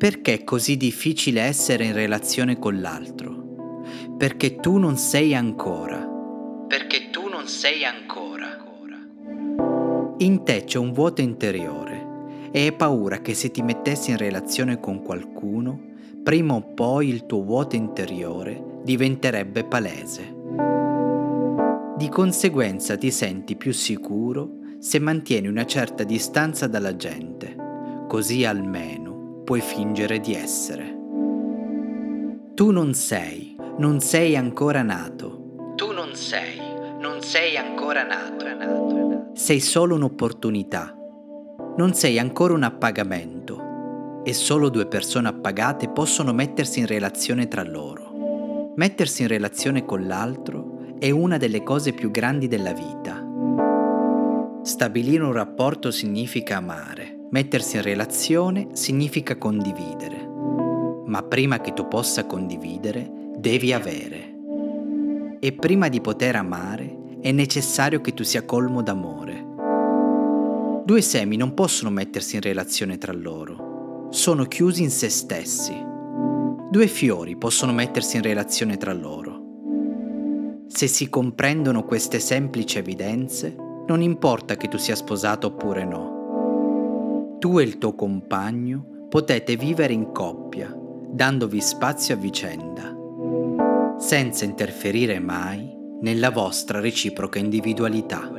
Perché è così difficile essere in relazione con l'altro? Perché tu non sei ancora. Perché tu non sei ancora. In te c'è un vuoto interiore e hai paura che se ti mettessi in relazione con qualcuno, prima o poi il tuo vuoto interiore diventerebbe palese. Di conseguenza ti senti più sicuro se mantieni una certa distanza dalla gente, così almeno puoi fingere di essere. Tu non sei, non sei ancora nato. Tu non sei, non sei ancora nato. Sei solo un'opportunità. Non sei ancora un appagamento. E solo due persone appagate possono mettersi in relazione tra loro. Mettersi in relazione con l'altro è una delle cose più grandi della vita. Stabilire un rapporto significa amare Mettersi in relazione significa condividere, ma prima che tu possa condividere devi avere. E prima di poter amare è necessario che tu sia colmo d'amore. Due semi non possono mettersi in relazione tra loro, sono chiusi in se stessi. Due fiori possono mettersi in relazione tra loro. Se si comprendono queste semplici evidenze, non importa che tu sia sposato oppure no tu e il tuo compagno potete vivere in coppia, dandovi spazio a vicenda, senza interferire mai nella vostra reciproca individualità.